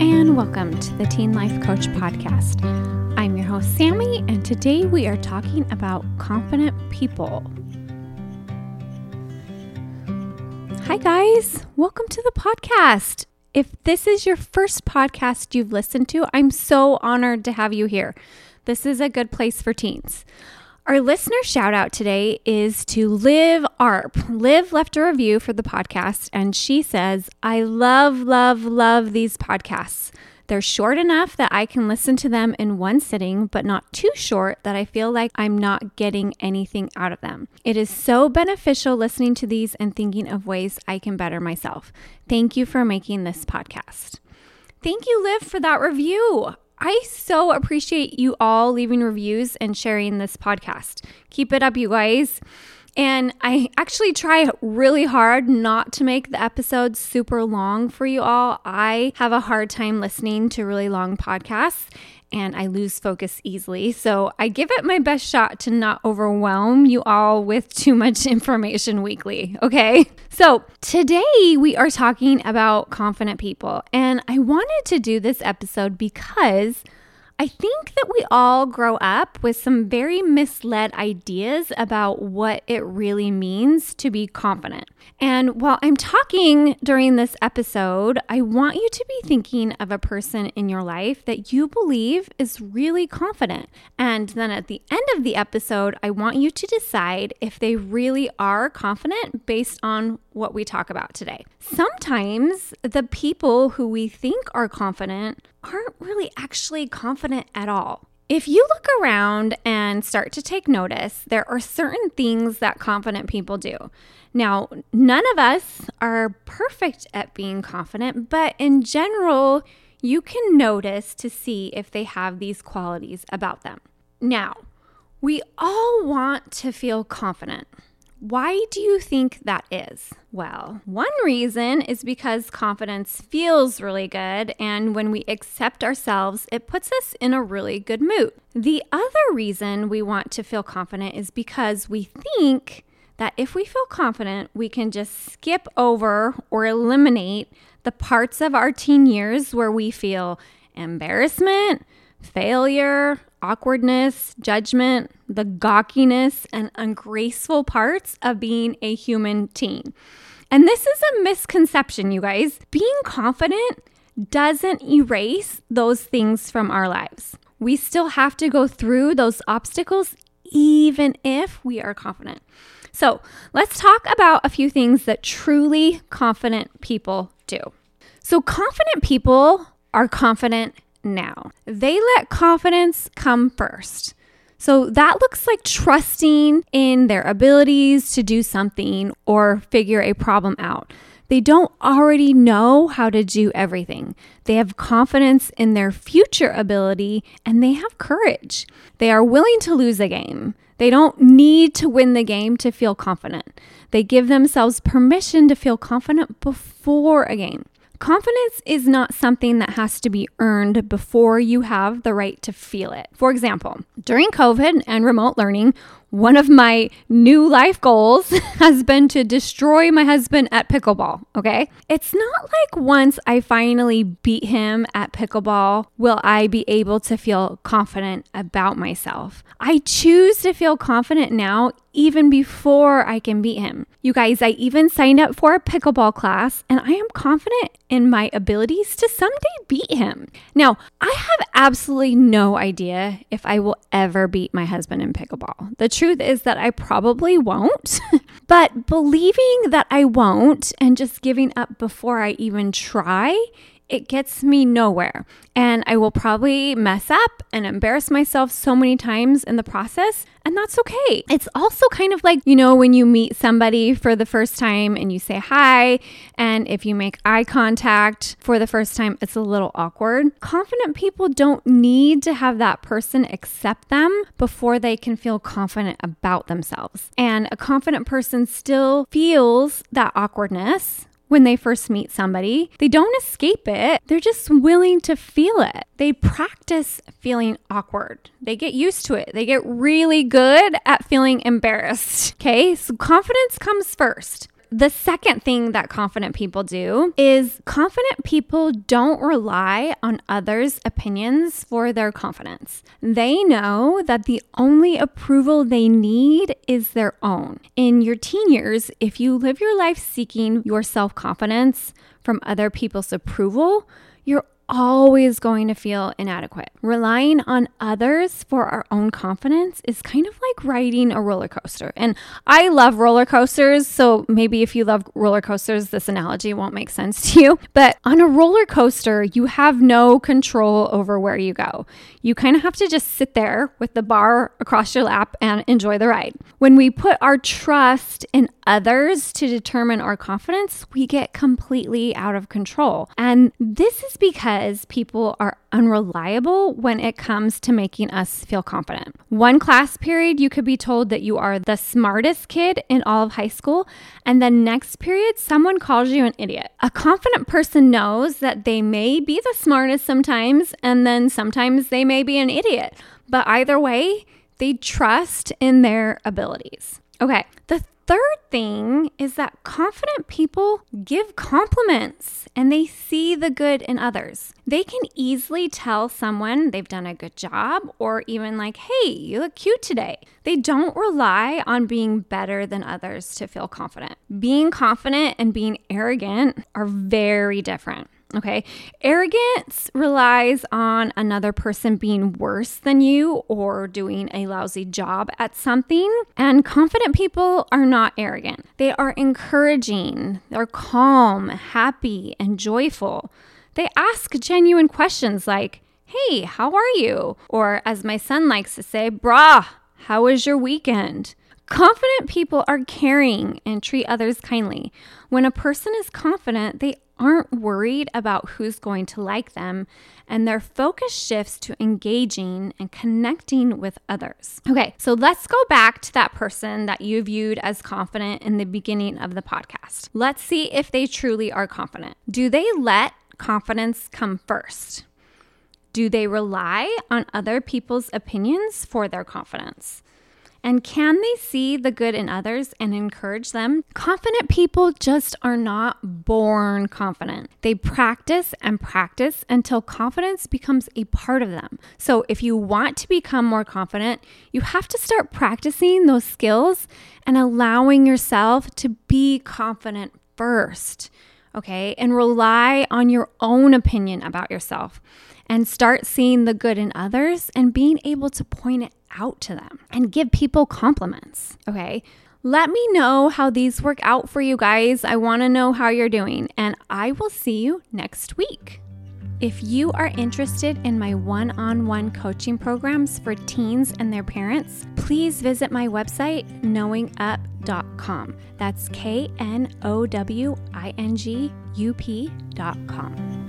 and welcome to the Teen Life Coach Podcast. I'm your host, Sammy, and today we are talking about confident people. Hi, guys. Welcome to the podcast. If this is your first podcast you've listened to, I'm so honored to have you here. This is a good place for teens. Our listener shout out today is to Liv Arp. Liv left a review for the podcast and she says, I love, love, love these podcasts. They're short enough that I can listen to them in one sitting, but not too short that I feel like I'm not getting anything out of them. It is so beneficial listening to these and thinking of ways I can better myself. Thank you for making this podcast. Thank you, Liv, for that review. I so appreciate you all leaving reviews and sharing this podcast. Keep it up, you guys. And I actually try really hard not to make the episodes super long for you all. I have a hard time listening to really long podcasts and I lose focus easily. So I give it my best shot to not overwhelm you all with too much information weekly. Okay. So today we are talking about confident people. And I wanted to do this episode because I think that we all grow up with some very misled ideas about what it really means to be confident. And while I'm talking during this episode, I want you to be thinking of a person in your life that you believe is really confident. And then at the end of the episode, I want you to decide if they really are confident based on what we talk about today. Sometimes the people who we think are confident aren't really actually confident at all. If you look around and start to take notice, there are certain things that confident people do. Now, none of us are perfect at being confident, but in general, you can notice to see if they have these qualities about them. Now, we all want to feel confident. Why do you think that is? Well, one reason is because confidence feels really good, and when we accept ourselves, it puts us in a really good mood. The other reason we want to feel confident is because we think that if we feel confident, we can just skip over or eliminate the parts of our teen years where we feel embarrassment, failure, awkwardness, judgment, the gawkiness, and ungraceful parts of being a human teen. And this is a misconception, you guys. Being confident doesn't erase those things from our lives. We still have to go through those obstacles, even if we are confident. So, let's talk about a few things that truly confident people do. So, confident people are confident now. They let confidence come first. So that looks like trusting in their abilities to do something or figure a problem out. They don't already know how to do everything. They have confidence in their future ability and they have courage. They are willing to lose a game. They don't need to win the game to feel confident. They give themselves permission to feel confident before a game. Confidence is not something that has to be earned before you have the right to feel it. For example, during COVID and remote learning, one of my new life goals has been to destroy my husband at pickleball. Okay. It's not like once I finally beat him at pickleball, will I be able to feel confident about myself. I choose to feel confident now, even before I can beat him. You guys, I even signed up for a pickleball class and I am confident in my abilities to someday beat him. Now, I have absolutely no idea if I will ever beat my husband in pickleball. The truth is that I probably won't, but believing that I won't and just giving up before I even try it gets me nowhere. And I will probably mess up and embarrass myself so many times in the process. And that's okay. It's also kind of like, you know, when you meet somebody for the first time and you say hi, and if you make eye contact for the first time, it's a little awkward. Confident people don't need to have that person accept them before they can feel confident about themselves. And a confident person still feels that awkwardness when they first meet somebody. They don't escape it, they're just willing to feel it. They practice feeling awkward. They get used to it. They get really good at feeling embarrassed. Okay, so confidence comes first. The second thing that confident people do is confident people don't rely on others' opinions for their confidence. They know that the only approval they need is their own. In your teen years, if you live your life seeking your self confidence from other people's approval, you're always going to feel inadequate. Relying on others for our own confidence is kind of like riding a roller coaster. And I love roller coasters, so maybe if you love roller coasters, this analogy won't make sense to you. But on a roller coaster, you have no control over where you go. You kind of have to just sit there with the bar across your lap and enjoy the ride. When we put our trust in others to determine our confidence, we get completely out of control. And this is because people are unreliable when it comes to making us feel confident. One class period, you could be told that you are the smartest kid in all of high school, and then next period, someone calls you an idiot. A confident person knows that they may be the smartest sometimes, and then sometimes they may be an idiot. But either way, they trust in their abilities. Okay, the third thing is that confident people give compliments and they see the good in others. They can easily tell someone they've done a good job or even like, hey, you look cute today. They don't rely on being better than others to feel confident. Being confident and being arrogant are very different. Okay. Arrogance relies on another person being worse than you or doing a lousy job at something. And confident people are not arrogant, they are encouraging, they're calm, happy, and joyful. They ask genuine questions like, Hey, how are you? Or, as my son likes to say, Brah, how was your weekend? Confident people are caring and treat others kindly. When a person is confident, they aren't worried about who's going to like them, and their focus shifts to engaging and connecting with others. Okay, so let's go back to that person that you viewed as confident in the beginning of the podcast. Let's see if they truly are confident. Do they let confidence come first? Do they rely on other people's opinions for their confidence? And can they see the good in others and encourage them? Confident people just are not born confident. They practice and practice until confidence becomes a part of them. So, if you want to become more confident, you have to start practicing those skills and allowing yourself to be confident first. Okay, and rely on your own opinion about yourself and start seeing the good in others and being able to point it out to them and give people compliments. Okay. Let me know how these work out for you guys. I want to know how you're doing, and I will see you next week. If you are interested in my one on one coaching programs for teens and their parents, please visit my website, knowingup.com. That's K N O W I N G U P.com.